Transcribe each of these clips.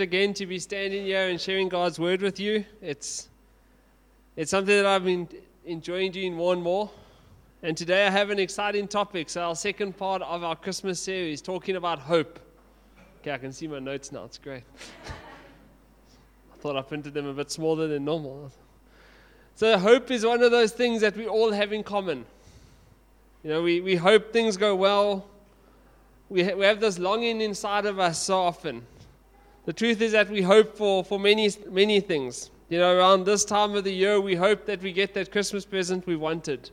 again to be standing here and sharing God's word with you. It's it's something that I've been enjoying doing more and more. And today I have an exciting topic. So our second part of our Christmas series talking about hope. Okay, I can see my notes now. It's great. I thought I printed them a bit smaller than normal. So hope is one of those things that we all have in common. You know, we, we hope things go well. We, ha- we have this longing inside of us so often. The truth is that we hope for, for many, many things. You know, around this time of the year, we hope that we get that Christmas present we wanted.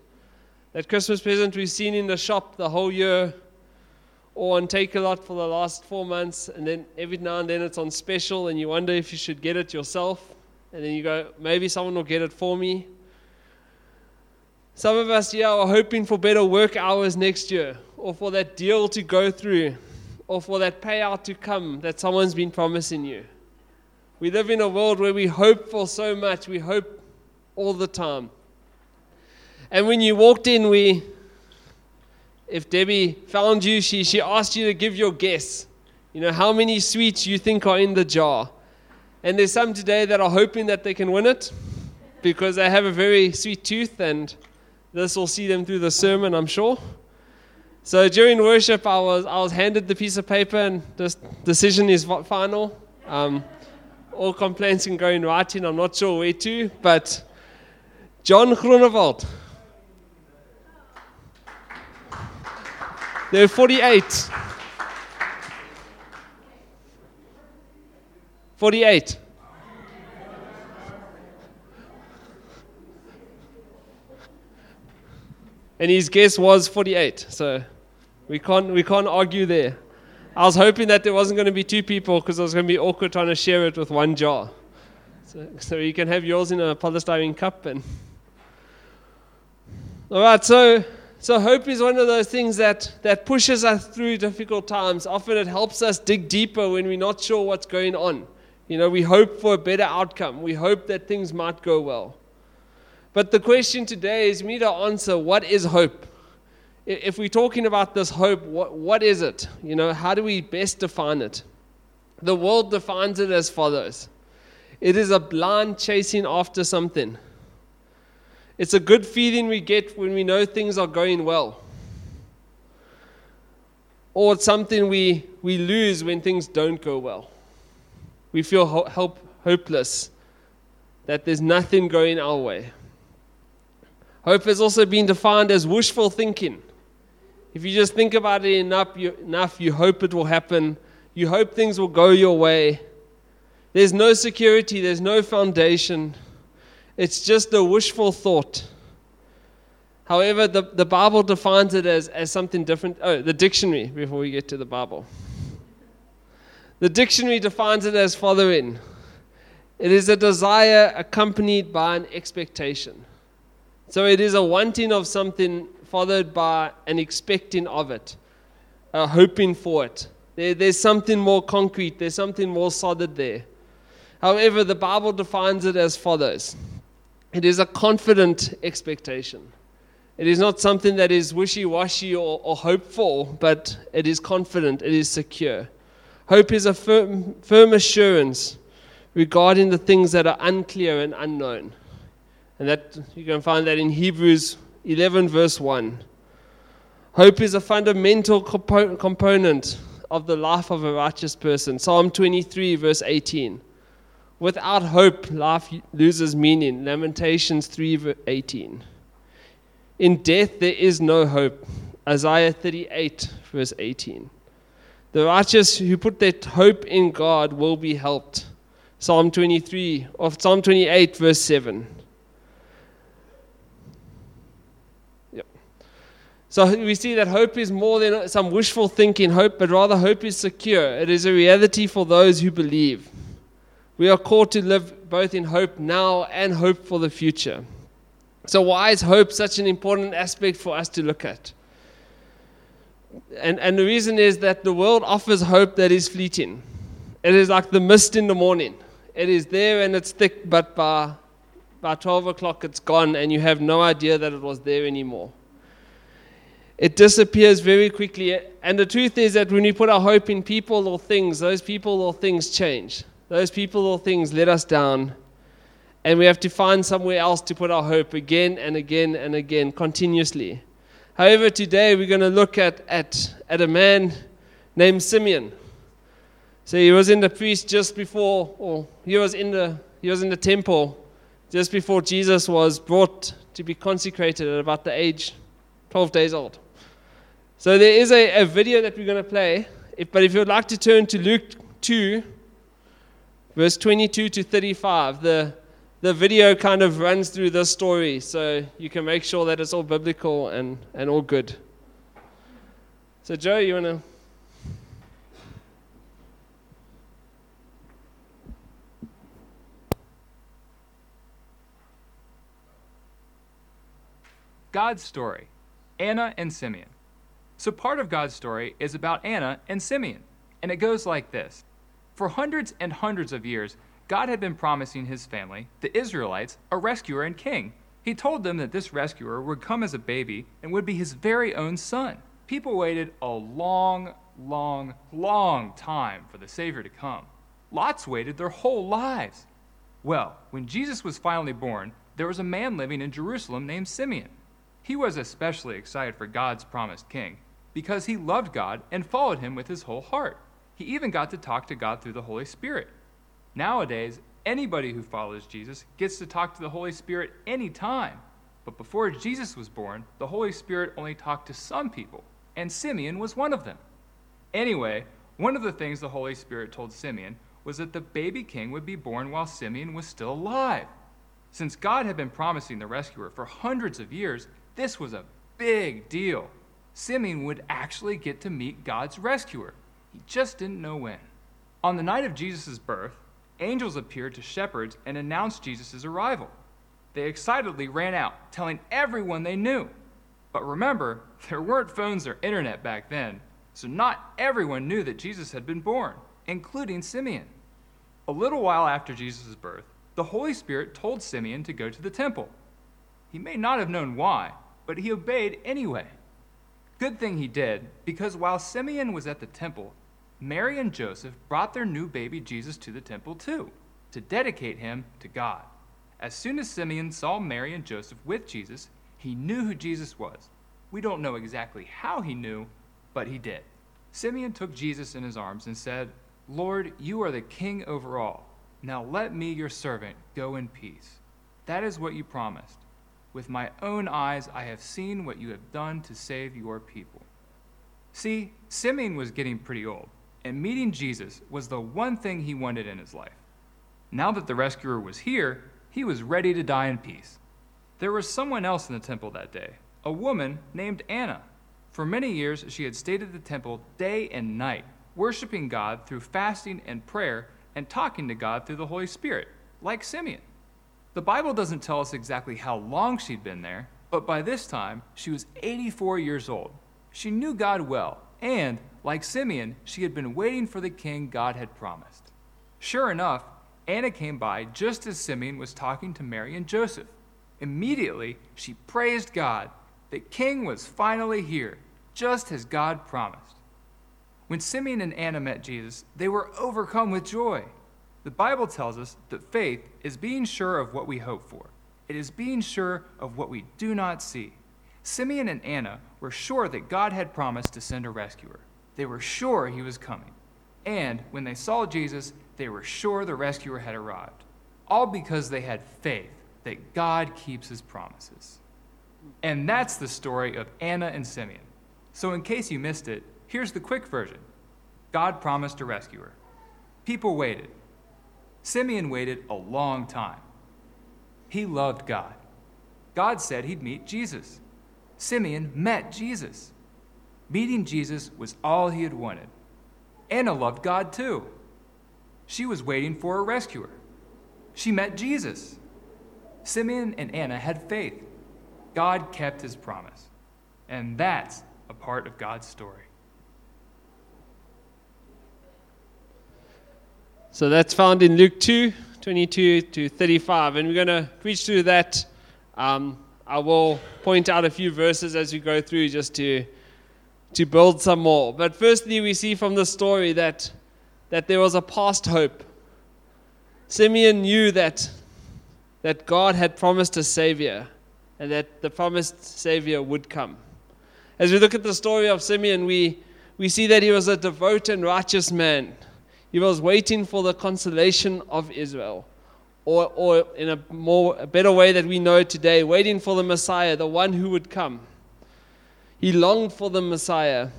That Christmas present we've seen in the shop the whole year or on Takealot for the last four months, and then every now and then it's on special, and you wonder if you should get it yourself. And then you go, maybe someone will get it for me. Some of us, yeah, are hoping for better work hours next year, or for that deal to go through, or for that payout to come that someone's been promising you. We live in a world where we hope for so much, we hope all the time. And when you walked in, we, if Debbie found you, she, she asked you to give your guess. You know, how many sweets you think are in the jar. And there's some today that are hoping that they can win it because they have a very sweet tooth, and this will see them through the sermon, I'm sure. So during worship, I was, I was handed the piece of paper, and this decision is final. Um, all complaints can go in writing. I'm not sure where to, but John Groenewald. They're 48. 48. And his guess was 48. So we can't, we can't argue there. I was hoping that there wasn't going to be two people because it was going to be awkward trying to share it with one jar. So, so you can have yours in a polystyrene cup. And all right, so so hope is one of those things that that pushes us through difficult times. Often it helps us dig deeper when we're not sure what's going on. You know, we hope for a better outcome. We hope that things might go well. But the question today is we need to answer what is hope? If we're talking about this hope, what, what is it? You know, how do we best define it? The world defines it as follows it is a blind chasing after something. It's a good feeling we get when we know things are going well. Or it's something we, we lose when things don't go well. We feel ho- help, hopeless, that there's nothing going our way. Hope has also been defined as wishful thinking. If you just think about it enough you, enough, you hope it will happen. You hope things will go your way. There's no security, there's no foundation. It's just a wishful thought. However, the, the Bible defines it as, as something different. Oh, the dictionary, before we get to the Bible. The dictionary defines it as following it is a desire accompanied by an expectation. So it is a wanting of something followed by an expecting of it, a hoping for it. There, there's something more concrete, there's something more solid there. However, the Bible defines it as follows it is a confident expectation. It is not something that is wishy washy or, or hopeful, but it is confident, it is secure. Hope is a firm, firm assurance regarding the things that are unclear and unknown. And that you can find that in Hebrews 11, verse 1. Hope is a fundamental compo- component of the life of a righteous person. Psalm 23, verse 18. Without hope, life loses meaning. Lamentations 3, verse 18. In death, there is no hope. Isaiah 38, verse 18. The righteous who put their hope in God will be helped. Psalm 23, or Psalm 28, verse 7. So we see that hope is more than some wishful thinking hope, but rather hope is secure. It is a reality for those who believe. We are called to live both in hope now and hope for the future. So, why is hope such an important aspect for us to look at? And, and the reason is that the world offers hope that is fleeting. It is like the mist in the morning. It is there and it's thick, but by, by 12 o'clock it's gone and you have no idea that it was there anymore. It disappears very quickly. And the truth is that when we put our hope in people or things, those people or things change. Those people or things let us down. And we have to find somewhere else to put our hope again and again and again, continuously. However, today we're going to look at, at, at a man named Simeon. So he was in the priest just before, or he was in the, he was in the temple just before Jesus was brought to be consecrated at about the age 12 days old. So there is a, a video that we're going to play. If, but if you would like to turn to Luke 2, verse 22 to 35, the, the video kind of runs through this story so you can make sure that it's all biblical and, and all good. So, Joe, you want to. God's story Anna and Simeon. So, part of God's story is about Anna and Simeon, and it goes like this For hundreds and hundreds of years, God had been promising his family, the Israelites, a rescuer and king. He told them that this rescuer would come as a baby and would be his very own son. People waited a long, long, long time for the Savior to come. Lots waited their whole lives. Well, when Jesus was finally born, there was a man living in Jerusalem named Simeon. He was especially excited for God's promised king because he loved God and followed him with his whole heart. He even got to talk to God through the Holy Spirit. Nowadays, anybody who follows Jesus gets to talk to the Holy Spirit anytime. But before Jesus was born, the Holy Spirit only talked to some people, and Simeon was one of them. Anyway, one of the things the Holy Spirit told Simeon was that the baby king would be born while Simeon was still alive. Since God had been promising the rescuer for hundreds of years, this was a big deal. Simeon would actually get to meet God's rescuer. He just didn't know when. On the night of Jesus' birth, angels appeared to shepherds and announced Jesus' arrival. They excitedly ran out, telling everyone they knew. But remember, there weren't phones or internet back then, so not everyone knew that Jesus had been born, including Simeon. A little while after Jesus' birth, the Holy Spirit told Simeon to go to the temple. He may not have known why, but he obeyed anyway. Good thing he did, because while Simeon was at the temple, Mary and Joseph brought their new baby Jesus to the temple too, to dedicate him to God. As soon as Simeon saw Mary and Joseph with Jesus, he knew who Jesus was. We don't know exactly how he knew, but he did. Simeon took Jesus in his arms and said, Lord, you are the king over all. Now let me, your servant, go in peace. That is what you promised. With my own eyes, I have seen what you have done to save your people. See, Simeon was getting pretty old, and meeting Jesus was the one thing he wanted in his life. Now that the rescuer was here, he was ready to die in peace. There was someone else in the temple that day, a woman named Anna. For many years, she had stayed at the temple day and night, worshiping God through fasting and prayer and talking to God through the Holy Spirit, like Simeon. The Bible doesn't tell us exactly how long she'd been there, but by this time, she was 84 years old. She knew God well, and, like Simeon, she had been waiting for the king God had promised. Sure enough, Anna came by just as Simeon was talking to Mary and Joseph. Immediately, she praised God. The king was finally here, just as God promised. When Simeon and Anna met Jesus, they were overcome with joy. The Bible tells us that faith is being sure of what we hope for. It is being sure of what we do not see. Simeon and Anna were sure that God had promised to send a rescuer. They were sure he was coming. And when they saw Jesus, they were sure the rescuer had arrived. All because they had faith that God keeps his promises. And that's the story of Anna and Simeon. So, in case you missed it, here's the quick version God promised a rescuer. People waited. Simeon waited a long time. He loved God. God said he'd meet Jesus. Simeon met Jesus. Meeting Jesus was all he had wanted. Anna loved God too. She was waiting for a rescuer. She met Jesus. Simeon and Anna had faith. God kept his promise. And that's a part of God's story. So that's found in Luke 2 22 to 35. And we're going to preach through that. Um, I will point out a few verses as we go through just to, to build some more. But firstly, we see from the story that, that there was a past hope. Simeon knew that, that God had promised a Savior and that the promised Savior would come. As we look at the story of Simeon, we, we see that he was a devout and righteous man. He was waiting for the consolation of Israel or, or in a more a better way that we know today, waiting for the Messiah, the one who would come. He longed for the Messiah.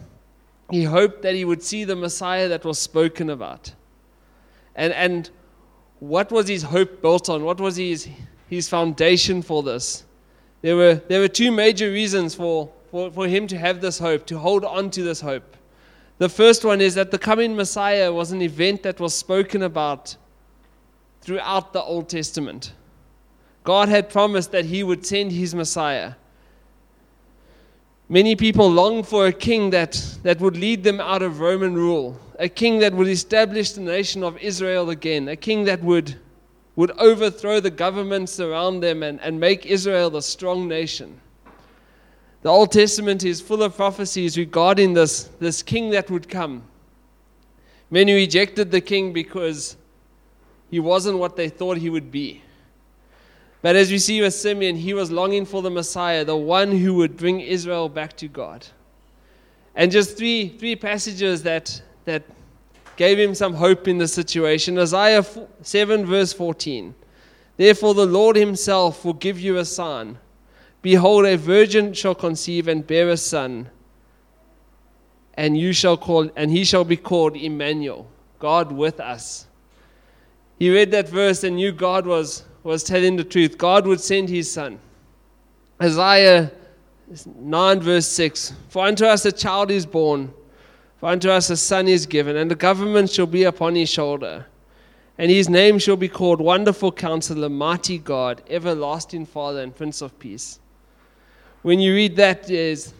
He hoped that he would see the Messiah that was spoken about. And, and what was his hope built on? What was his, his foundation for this? There were, there were two major reasons for, for, for him to have this hope, to hold on to this hope. The first one is that the coming Messiah was an event that was spoken about throughout the Old Testament. God had promised that He would send His Messiah. Many people long for a king that, that would lead them out of Roman rule, a king that would establish the nation of Israel again, a king that would, would overthrow the governments around them and, and make Israel a strong nation. The Old Testament is full of prophecies regarding this, this king that would come. Many rejected the king because he wasn't what they thought he would be. But as we see with Simeon, he was longing for the Messiah, the one who would bring Israel back to God. And just three, three passages that, that gave him some hope in the situation. Isaiah 7, verse 14. Therefore, the Lord himself will give you a sign. Behold, a virgin shall conceive and bear a son, and you shall call, and he shall be called Emmanuel, God with us. He read that verse and knew God was, was telling the truth. God would send his son. Isaiah 9, verse 6 For unto us a child is born, for unto us a son is given, and the government shall be upon his shoulder. And his name shall be called Wonderful Counselor, Mighty God, Everlasting Father, and Prince of Peace. When you read that, is,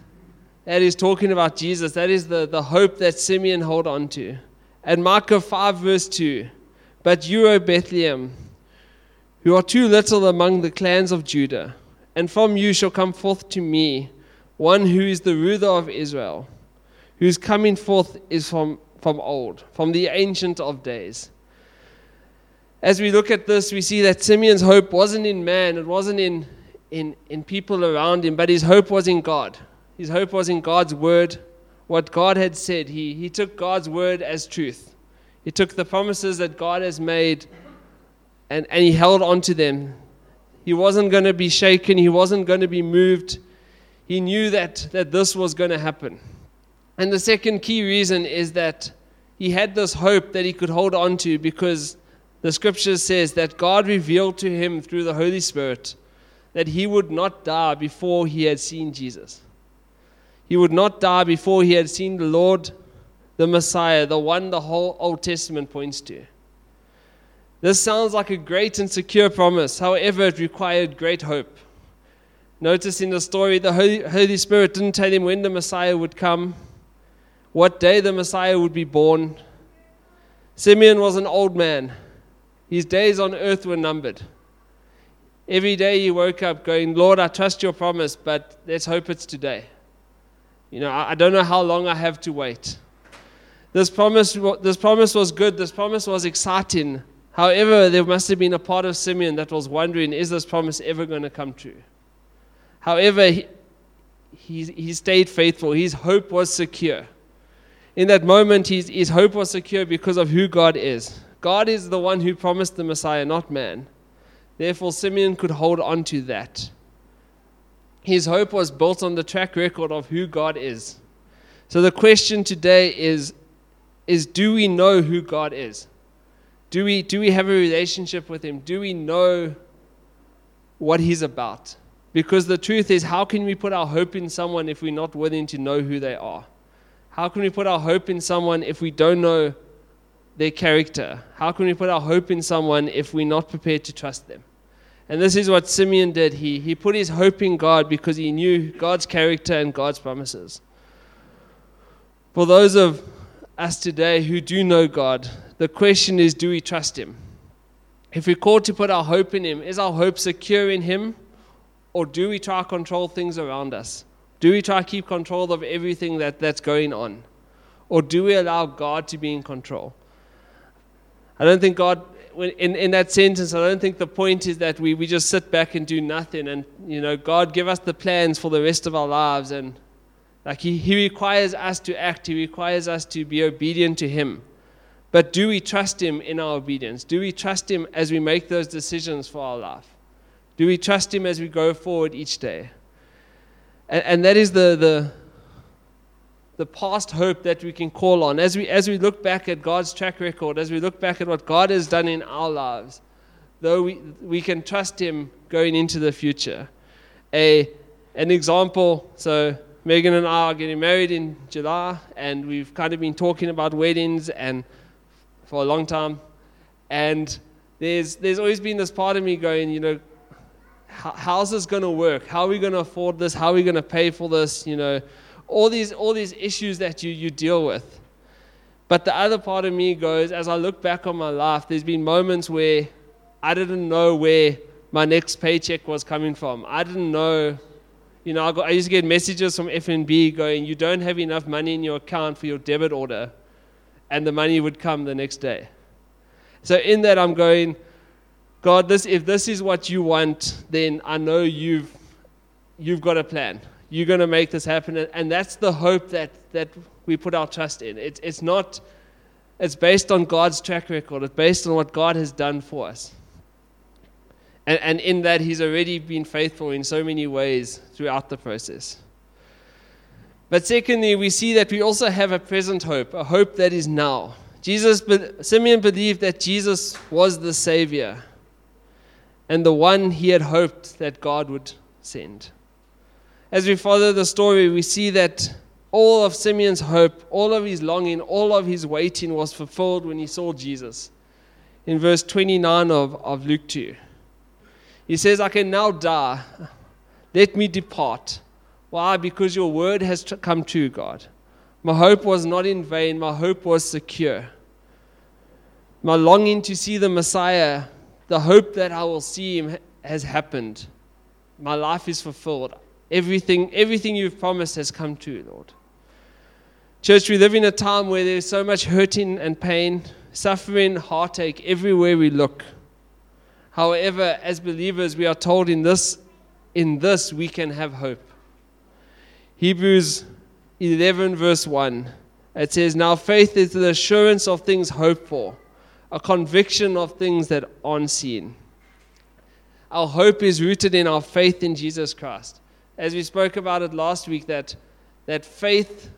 that is talking about Jesus. That is the, the hope that Simeon hold on to. And Micah 5, verse 2 but you, O Bethlehem, who are too little among the clans of Judah, and from you shall come forth to me one who is the ruler of Israel, whose coming forth is from, from old, from the ancient of days. As we look at this, we see that Simeon's hope wasn't in man, it wasn't in, in, in people around him, but his hope was in God. His hope was in God's word, what God had said. He, he took God's word as truth. He took the promises that God has made and, and he held on to them. He wasn't going to be shaken, he wasn't going to be moved. He knew that, that this was going to happen. And the second key reason is that he had this hope that he could hold on to because the scripture says that God revealed to him through the Holy Spirit that he would not die before he had seen Jesus. He would not die before he had seen the Lord the Messiah, the one the whole Old Testament points to. This sounds like a great and secure promise. However, it required great hope. Notice in the story, the Holy, Spirit didn't tell him when the Messiah would come, what day the Messiah would be born. Simeon was an old man. His days on earth were numbered. Every day he woke up going, Lord, I trust your promise, but let's hope it's today. You know, I don't know how long I have to wait. This promise, this promise was good. This promise was exciting. However, there must have been a part of Simeon that was wondering, is this promise ever going to come true? However, he, he, he stayed faithful. His hope was secure. In that moment, his, his hope was secure because of who God is. God is the one who promised the Messiah, not man. Therefore, Simeon could hold on to that. His hope was built on the track record of who God is. So the question today is is do we know who God is? Do we, do we have a relationship with Him? Do we know what He's about? Because the truth is, how can we put our hope in someone if we're not willing to know who they are? How can we put our hope in someone if we don't know their character? How can we put our hope in someone if we're not prepared to trust them? And this is what Simeon did. He, he put his hope in God because he knew God's character and God's promises. For those of us today who do know God, the question is do we trust Him? If we're called to put our hope in Him, is our hope secure in Him? Or do we try to control things around us? Do we try to keep control of everything that, that's going on? Or do we allow God to be in control? I don't think God, in, in that sentence, I don't think the point is that we, we just sit back and do nothing and, you know, God give us the plans for the rest of our lives. And like he, he requires us to act, He requires us to be obedient to Him. But do we trust Him in our obedience? Do we trust Him as we make those decisions for our life? Do we trust Him as we go forward each day? And, and that is the, the, the past hope that we can call on. As we, as we look back at God's track record, as we look back at what God has done in our lives, though we, we can trust Him going into the future. A, an example, so Megan and I are getting married in July, and we've kind of been talking about weddings and for a long time. And there's, there's always been this part of me going, you know, how's this going to work? How are we going to afford this? How are we going to pay for this? You know, all these, all these issues that you, you deal with. But the other part of me goes, as I look back on my life, there's been moments where I didn't know where my next paycheck was coming from. I didn't know, you know, I, got, I used to get messages from FNB going, you don't have enough money in your account for your debit order. And the money would come the next day. So in that, I'm going, God, this, if this is what you want, then I know you've, you've got a plan you're going to make this happen. And that's the hope that, that we put our trust in. It's, it's not, it's based on God's track record, it's based on what God has done for us. And, and in that, He's already been faithful in so many ways throughout the process. But secondly, we see that we also have a present hope, a hope that is now. Jesus, Simeon believed that Jesus was the Savior and the one he had hoped that God would send as we follow the story, we see that all of Simeon's hope, all of his longing, all of his waiting was fulfilled when he saw Jesus. In verse 29 of, of Luke 2, he says, I can now die. Let me depart. Why? Because your word has come true, God. My hope was not in vain, my hope was secure. My longing to see the Messiah, the hope that I will see him, has happened. My life is fulfilled. Everything, everything you've promised has come true, Lord. Church, we live in a time where there's so much hurting and pain, suffering, heartache everywhere we look. However, as believers, we are told in this, in this we can have hope. Hebrews 11, verse 1, it says, Now faith is the assurance of things hoped for, a conviction of things that aren't seen. Our hope is rooted in our faith in Jesus Christ as we spoke about it last week, that, that faith,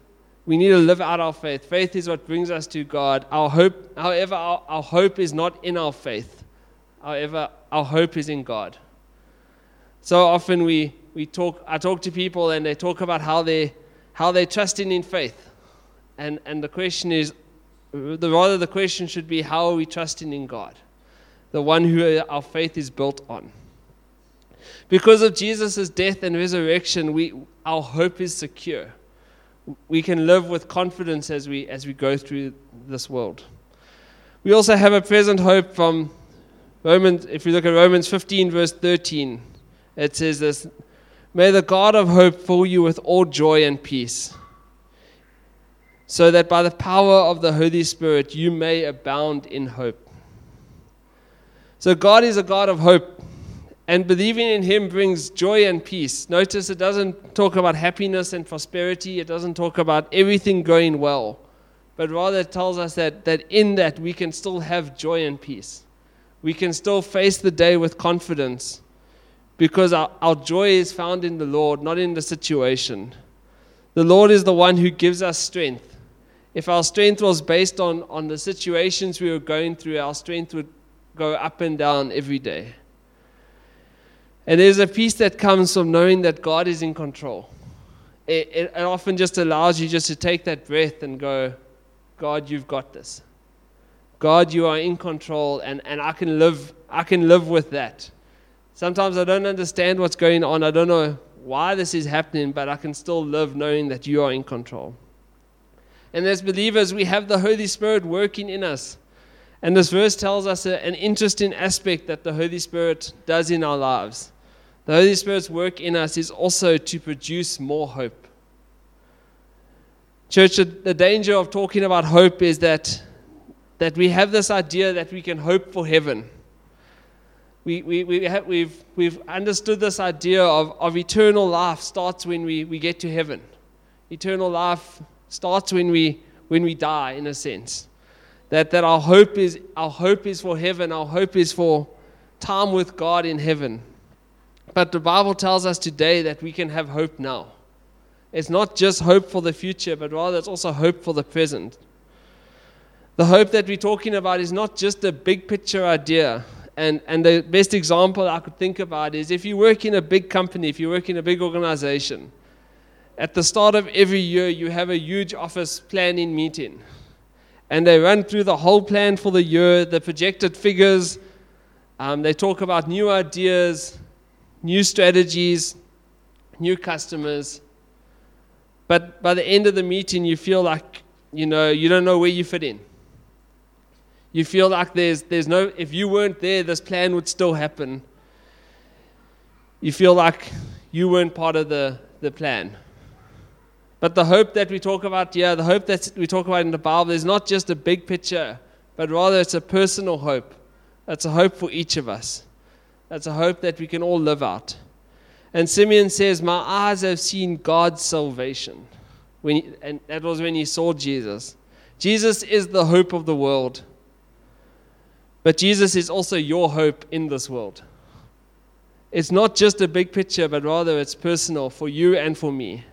we need to live out our faith. Faith is what brings us to God. Our hope, however, our, our hope is not in our faith. However, our hope is in God. So often we, we talk, I talk to people and they talk about how they how they're trusting in faith. And, and the question is, the, rather the question should be, how are we trusting in God? The one who our faith is built on. Because of Jesus' death and resurrection, we, our hope is secure. We can live with confidence as we, as we go through this world. We also have a present hope from Romans, if we look at Romans 15, verse 13, it says this May the God of hope fill you with all joy and peace, so that by the power of the Holy Spirit you may abound in hope. So, God is a God of hope. And believing in Him brings joy and peace. Notice it doesn't talk about happiness and prosperity, it doesn't talk about everything going well, but rather it tells us that, that in that we can still have joy and peace. We can still face the day with confidence because our, our joy is found in the Lord, not in the situation. The Lord is the one who gives us strength. If our strength was based on, on the situations we were going through, our strength would go up and down every day. And there's a peace that comes from knowing that God is in control. It, it, it, often just allows you just to take that breath and go, God, you've got this. God, you are in control, and, and I, can live, I can live with that. Sometimes I don't understand what's going on. I don't know why this is happening, but I can still live knowing that you are in control. And as believers, we have the Holy Spirit working in us. And this verse tells us an interesting aspect that the Holy Spirit does in our lives. The Holy Spirit's work in us is also to produce more hope. Church, the danger of talking about hope is that, that we have this idea that we can hope for heaven. We, we, we have, we've, we've understood this idea of, of eternal life starts when we, we get to heaven. Eternal life starts when we, when we die, in a sense. That, that our, hope is, our hope is for heaven, our hope is for time with God in heaven. But the Bible tells us today that we can have hope now. It's not just hope for the future, but rather it's also hope for the present. The hope that we're talking about is not just a big picture idea. And, and the best example I could think about is if you work in a big company, if you work in a big organization, at the start of every year, you have a huge office planning meeting. And they run through the whole plan for the year, the projected figures. Um, they talk about new ideas, new strategies, new customers. But by the end of the meeting, you feel like, you know, you don't know where you fit in. You feel like there's, there's no, if you weren't there, this plan would still happen. You feel like you weren't part of the, the plan. But the hope that we talk about yeah, the hope that we talk about in the Bible is not just a big picture, but rather it's a personal hope. It's a hope for each of us. That's a hope that we can all live out. And Simeon says, My eyes have seen God's salvation. When he, and that was when he saw Jesus. Jesus is the hope of the world. But Jesus is also your hope in this world. It's not just a big picture, but rather it's personal for you and for me.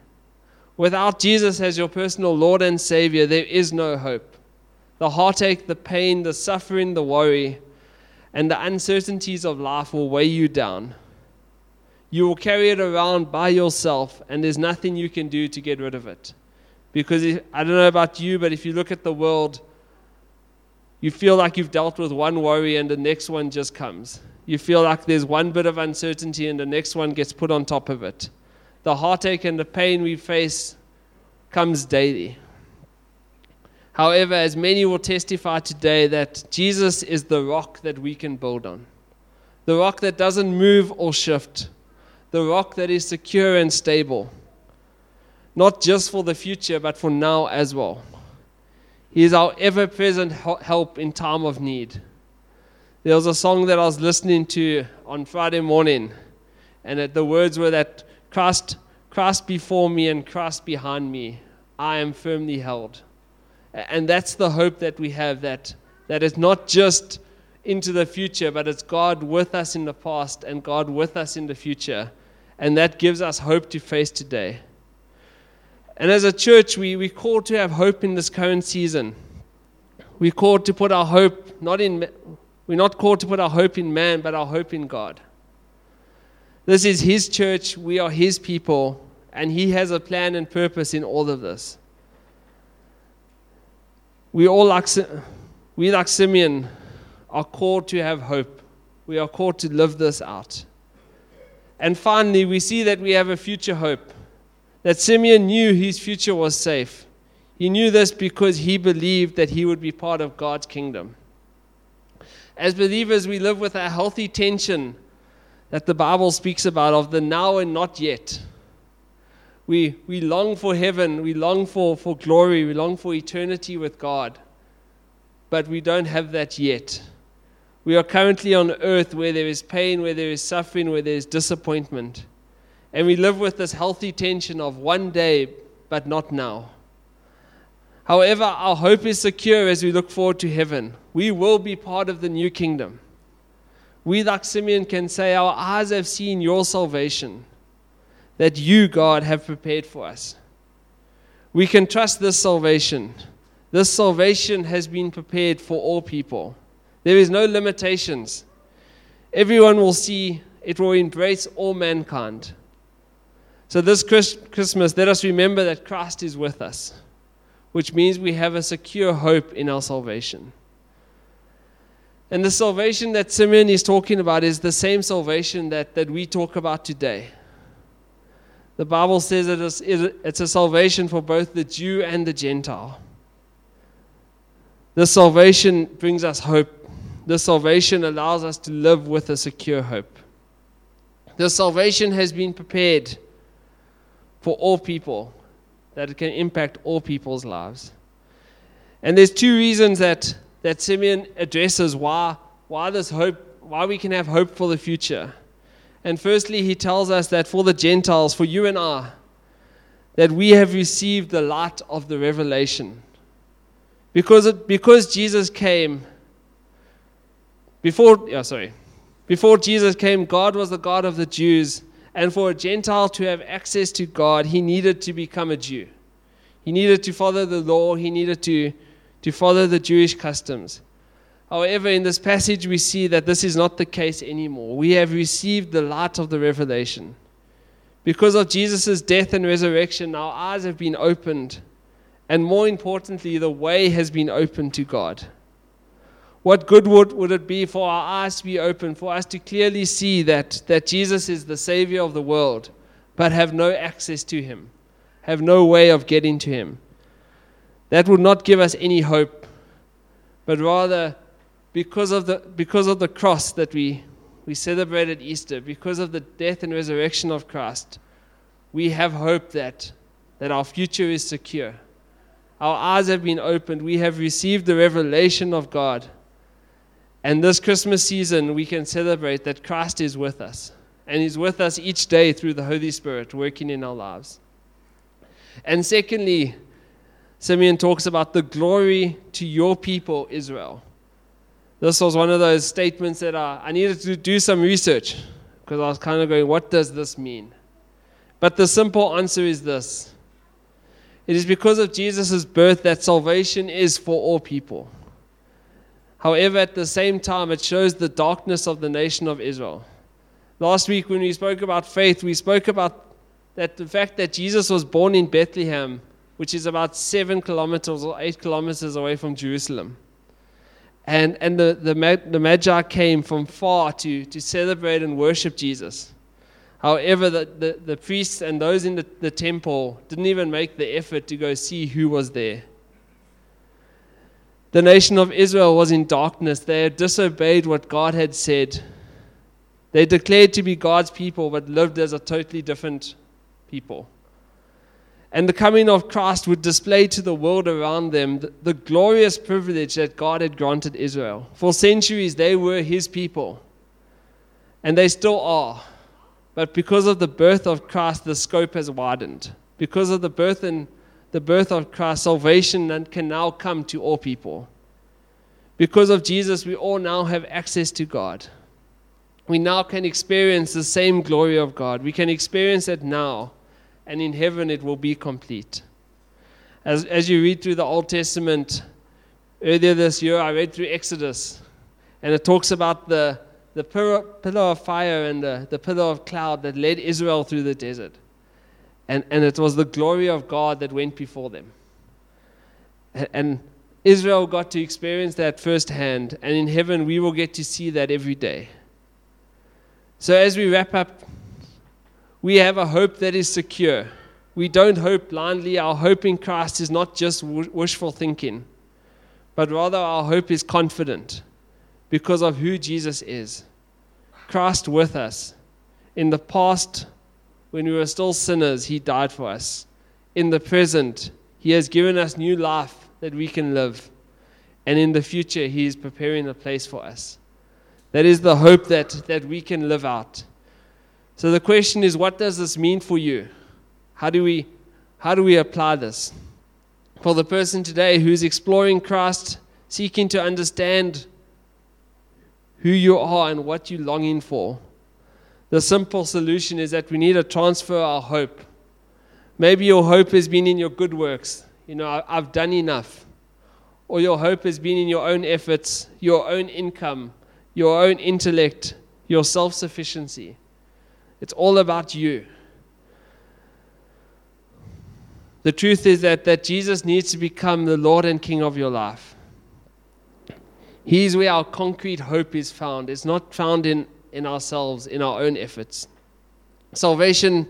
Without Jesus as your personal Lord and Savior, there is no hope. The heartache, the pain, the suffering, the worry, and the uncertainties of life will weigh you down. You will carry it around by yourself, and there's nothing you can do to get rid of it. Because if, I don't know about you, but if you look at the world, you feel like you've dealt with one worry and the next one just comes. You feel like there's one bit of uncertainty and the next one gets put on top of it. The heartache and the pain we face comes daily. However, as many will testify today, that Jesus is the rock that we can build on. The rock that doesn't move or shift. The rock that is secure and stable. Not just for the future, but for now as well. He is our ever present help in time of need. There was a song that I was listening to on Friday morning, and the words were that Christ, Christ before me and Christ behind me, I am firmly held. And that's the hope that we have that, that it's not just into the future, but it's God with us in the past and God with us in the future. And that gives us hope to face today. And as a church, we, we're called to have hope in this current season. We're called to put our hope not in, we're not called to put our hope in man, but our hope in God. This is His church, we are His people, and He has a plan and purpose in all of this we all like, we like Simeon are called to have hope. We are called to live this out. And finally, we see that we have a future hope. That Simeon knew his future was safe. He knew this because he believed that he would be part of God's kingdom. As believers, we live with a healthy tension that the Bible speaks about of the now and not yet. We, we long for heaven, we long for, for glory, we long for eternity with God, but we don't have that yet. We are currently on earth where there is pain, where there is suffering, where there is disappointment. And we live with this healthy tension of one day, but not now. However, our hope is secure as we look forward to heaven. We will be part of the new kingdom. We, like Simeon, can say, Our eyes have seen your salvation that you, God, have prepared for us. We can trust this salvation. This salvation has been prepared for all people. There is no limitations. Everyone will see, it will embrace all mankind. So, this Christmas, let us remember that Christ is with us, which means we have a secure hope in our salvation. And the salvation that Simeon is talking about is the same salvation that, that we talk about today. The Bible says it is, it's a salvation for both the Jew and the Gentile. This salvation brings us hope. This salvation allows us to live with a secure hope. The salvation has been prepared for all people, that it can impact all people's lives. And there's two reasons that, that Simeon addresses why, why this hope, why we can have hope for the future. And firstly, he tells us that for the Gentiles, for you and I, that we have received the light of the revelation. Because, it, because Jesus came, before, yeah, sorry, before Jesus came, God was the God of the Jews. And for a Gentile to have access to God, he needed to become a Jew. He needed to follow the law, he needed to, to follow the Jewish customs. However, in this passage, we see that this is not the case anymore. We have received the light of the revelation. Because of Jesus' death and resurrection, our eyes have been opened. And more importantly, the way has been opened to God. What good would, would it be for our eyes to be open, for us to clearly see that, that Jesus is the Savior of the world, but have no access to Him, have no way of getting to Him? That would not give us any hope, but rather, because of the, because of the cross that we, we celebrated Easter, because of the death and resurrection of Christ, we have hope that, that our future is secure. Our eyes have been opened. We have received the revelation of God. And this Christmas season, we can celebrate that Christ is with us. And He's with us each day through the Holy Spirit working in our lives. And secondly, Simeon talks about the glory to your people, Israel. This was one of those statements that I, I needed to do some research because I was kind of going, what does this mean? But the simple answer is this it is because of Jesus' birth that salvation is for all people. However, at the same time, it shows the darkness of the nation of Israel. Last week, when we spoke about faith, we spoke about that the fact that Jesus was born in Bethlehem, which is about seven kilometers or eight kilometers away from Jerusalem. And, and the, the, the Magi came from far to, to celebrate and worship Jesus. However, the, the, the priests and those in the, the temple didn't even make the effort to go see who was there. The nation of Israel was in darkness. They had disobeyed what God had said. They declared to be God's people, but lived as a totally different people. And the coming of Christ would display to the world around them the, the glorious privilege that God had granted Israel. For centuries, they were his people, and they still are. But because of the birth of Christ, the scope has widened. Because of the birth and the birth of Christ, salvation can now come to all people. Because of Jesus, we all now have access to God. We now can experience the same glory of God. We can experience it now, and in heaven it will be complete. As, as you read through the Old Testament, earlier this year I read through Exodus, and it talks about the, the pillar, of fire and the, the pillar of cloud that led Israel through the desert. And, and it was the glory of God that went before them. And Israel got to experience that firsthand. And in heaven, we will get to see that every day. So as we wrap up, we have a hope that is secure. We don't hope blindly. Our hope in Christ is not just wishful thinking, but rather our hope is confident because of who Jesus is. Christ with us in the past when we were still sinners, He died for us. In the present, He has given us new life that we can live. And in the future, He is preparing a place for us. That is the hope that, that we can live out. So the question is what does this mean for you? How do we, how do we apply this? For the person today who's exploring Christ, seeking to understand who you are and what you're longing for, the simple solution is that we need to transfer our hope. Maybe your hope has been in your good works. You know, I've done enough. Or your hope has been in your own efforts, your own income, your own intellect, your self sufficiency. It's all about you. The truth is that, that Jesus needs to become the Lord and King of your life. He's where our concrete hope is found. It's not found in in ourselves, in our own efforts. Salvation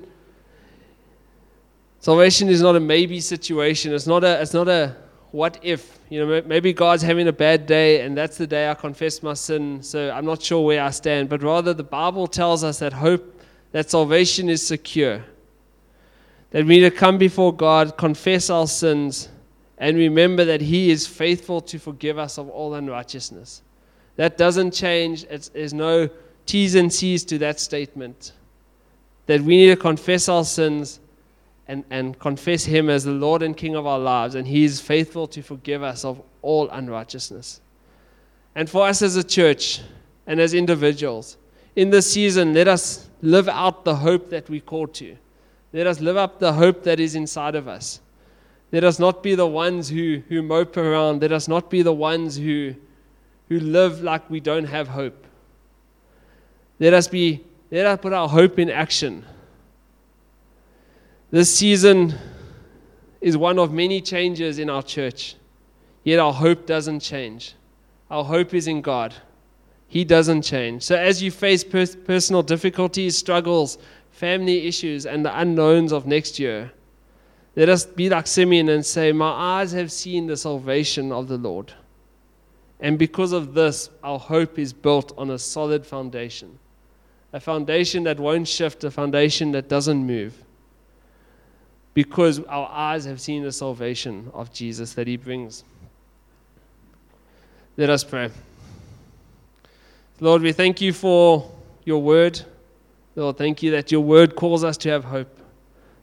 salvation is not a maybe situation. It's not a it's not a what if. You know, maybe God's having a bad day and that's the day I confess my sin, so I'm not sure where I stand. But rather the Bible tells us that hope that salvation is secure. That we need to come before God, confess our sins, and remember that He is faithful to forgive us of all unrighteousness. That doesn't change. It's, there's no T's and C's to that statement. That we need to confess our sins and, and confess Him as the Lord and King of our lives, and He is faithful to forgive us of all unrighteousness. And for us as a church and as individuals, in this season, let us live out the hope that we call to. Let us live up the hope that is inside of us. Let us not be the ones who, who mope around. Let us not be the ones who, who live like we don't have hope. Let us be let us put our hope in action. This season is one of many changes in our church, yet our hope doesn't change. Our hope is in God. He doesn't change. So, as you face per- personal difficulties, struggles, family issues, and the unknowns of next year, let us be like Simeon and say, My eyes have seen the salvation of the Lord. And because of this, our hope is built on a solid foundation a foundation that won't shift, a foundation that doesn't move. Because our eyes have seen the salvation of Jesus that He brings. Let us pray. Lord, we thank you for your word. Lord, thank you that your word calls us to have hope.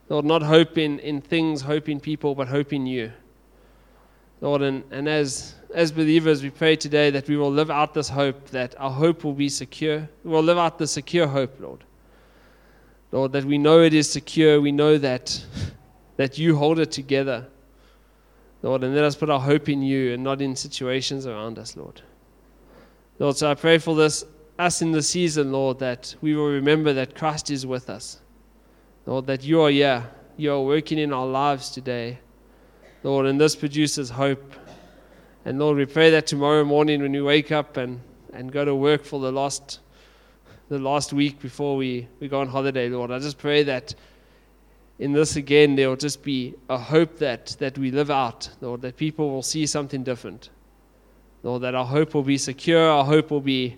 Lord, not hope in, in things, hope in people, but hope in you. Lord, and, and as, as believers, we pray today that we will live out this hope, that our hope will be secure. We will live out the secure hope, Lord. Lord, that we know it is secure. We know that, that you hold it together. Lord, and let us put our hope in you and not in situations around us, Lord. Lord, so I pray for this, us in the season, Lord, that we will remember that Christ is with us. Lord, that you are here. You are working in our lives today. Lord, and this produces hope. And Lord, we pray that tomorrow morning when we wake up and, and go to work for the last the last week before we, we go on holiday, Lord, I just pray that in this again there will just be a hope that, that we live out, Lord, that people will see something different. Lord, that our hope will be secure, our hope will be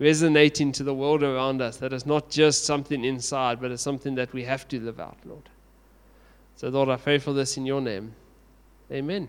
resonating to the world around us, that it's not just something inside, but it's something that we have to live out, Lord. So, Lord, I pray for this in your name. Amen.